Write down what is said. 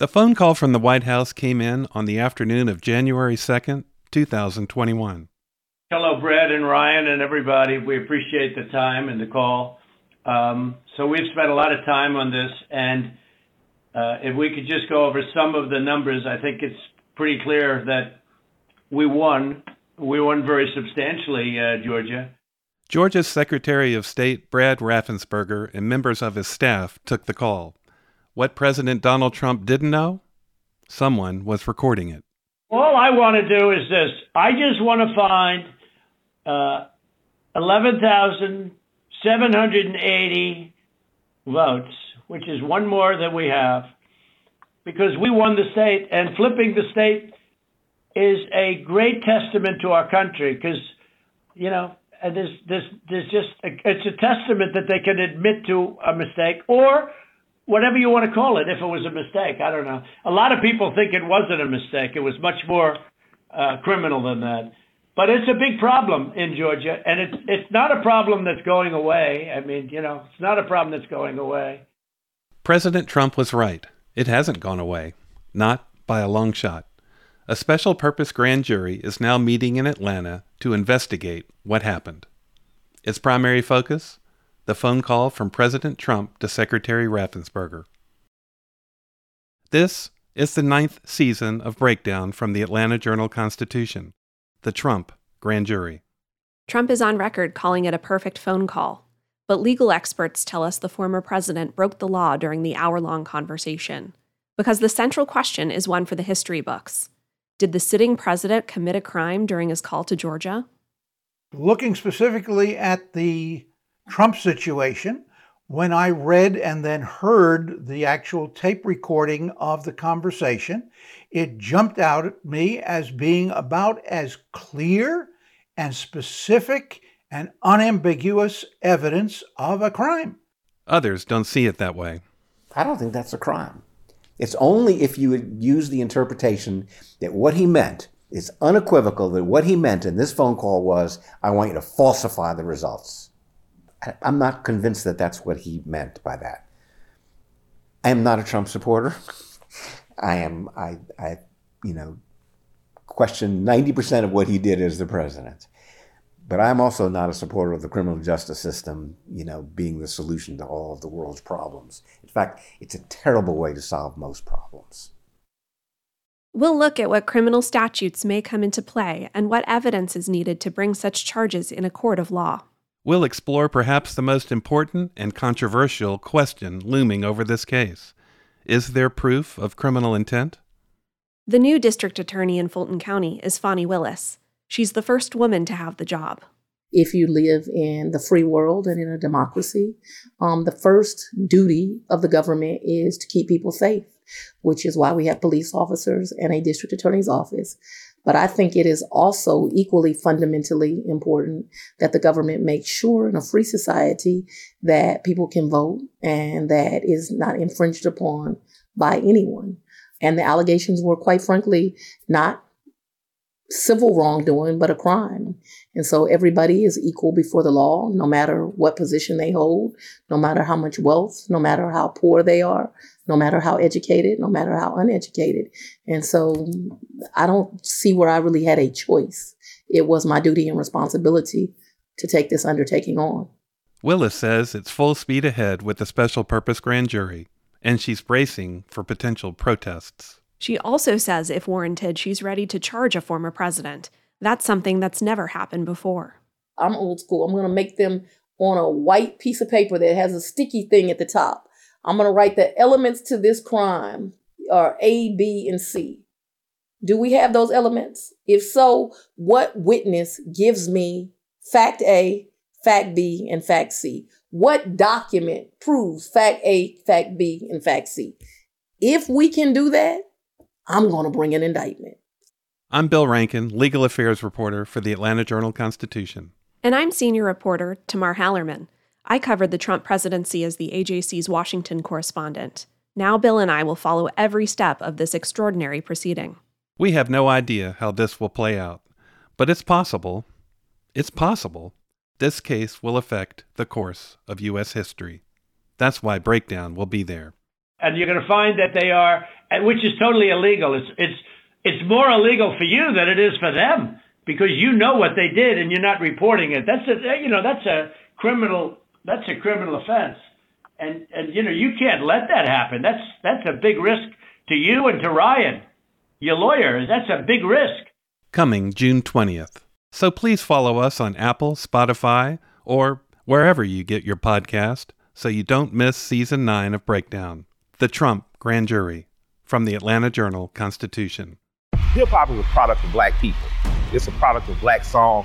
The phone call from the White House came in on the afternoon of January 2nd, 2021. Hello, Brad and Ryan and everybody. We appreciate the time and the call. Um, so we've spent a lot of time on this, and uh, if we could just go over some of the numbers, I think it's pretty clear that we won. We won very substantially, uh, Georgia. Georgia's Secretary of State Brad Raffensperger and members of his staff took the call. What President Donald Trump didn't know? Someone was recording it. All I want to do is this I just want to find uh, 11,780 votes, which is one more than we have, because we won the state, and flipping the state is a great testament to our country because, you know, and there's, there's, there's just, a, it's a testament that they can admit to a mistake or whatever you want to call it, if it was a mistake. I don't know. A lot of people think it wasn't a mistake. It was much more uh, criminal than that. But it's a big problem in Georgia, and it's it's not a problem that's going away. I mean, you know, it's not a problem that's going away. President Trump was right. It hasn't gone away, not by a long shot. A special purpose grand jury is now meeting in Atlanta to investigate what happened. Its primary focus? The phone call from President Trump to Secretary Raffensperger. This is the ninth season of Breakdown from the Atlanta Journal Constitution, the Trump grand jury. Trump is on record calling it a perfect phone call, but legal experts tell us the former president broke the law during the hour long conversation. Because the central question is one for the history books did the sitting president commit a crime during his call to Georgia? Looking specifically at the Trump situation, when I read and then heard the actual tape recording of the conversation, it jumped out at me as being about as clear and specific and unambiguous evidence of a crime. Others don't see it that way. I don't think that's a crime. It's only if you would use the interpretation that what he meant is unequivocal that what he meant in this phone call was, I want you to falsify the results. I'm not convinced that that's what he meant by that. I am not a Trump supporter. I am, I, I, you know, question 90% of what he did as the president. But I'm also not a supporter of the criminal justice system, you know, being the solution to all of the world's problems. In fact, it's a terrible way to solve most problems. We'll look at what criminal statutes may come into play and what evidence is needed to bring such charges in a court of law. We'll explore perhaps the most important and controversial question looming over this case Is there proof of criminal intent? The new district attorney in Fulton County is Fani Willis. She's the first woman to have the job. If you live in the free world and in a democracy, um, the first duty of the government is to keep people safe, which is why we have police officers and a district attorney's office. But I think it is also equally fundamentally important that the government makes sure in a free society that people can vote and that is not infringed upon by anyone. And the allegations were, quite frankly, not civil wrongdoing, but a crime. And so everybody is equal before the law, no matter what position they hold, no matter how much wealth, no matter how poor they are, no matter how educated, no matter how uneducated. And so I don't see where I really had a choice. It was my duty and responsibility to take this undertaking on. Willis says it's full speed ahead with the special purpose grand jury, and she's bracing for potential protests. She also says, if warranted, she's ready to charge a former president. That's something that's never happened before. I'm old school. I'm going to make them on a white piece of paper that has a sticky thing at the top. I'm going to write the elements to this crime are A, B, and C. Do we have those elements? If so, what witness gives me fact A, fact B, and fact C? What document proves fact A, fact B, and fact C? If we can do that, I'm going to bring an indictment. I'm Bill Rankin, legal affairs reporter for the Atlanta Journal Constitution. And I'm senior reporter Tamar Hallerman. I covered the Trump presidency as the AJC's Washington correspondent. Now, Bill and I will follow every step of this extraordinary proceeding. We have no idea how this will play out, but it's possible. It's possible this case will affect the course of U.S. history. That's why Breakdown will be there. And you're going to find that they are, which is totally illegal. It's it's it's more illegal for you than it is for them because you know what they did and you're not reporting it. That's a you know that's a criminal that's a criminal offense, and and you know you can't let that happen. That's that's a big risk to you and to Ryan, your lawyer. That's a big risk. Coming June twentieth. So please follow us on Apple, Spotify, or wherever you get your podcast so you don't miss season 9 of Breakdown The Trump Grand Jury from the Atlanta Journal Constitution. Hip hop is a product of black people, it's a product of black song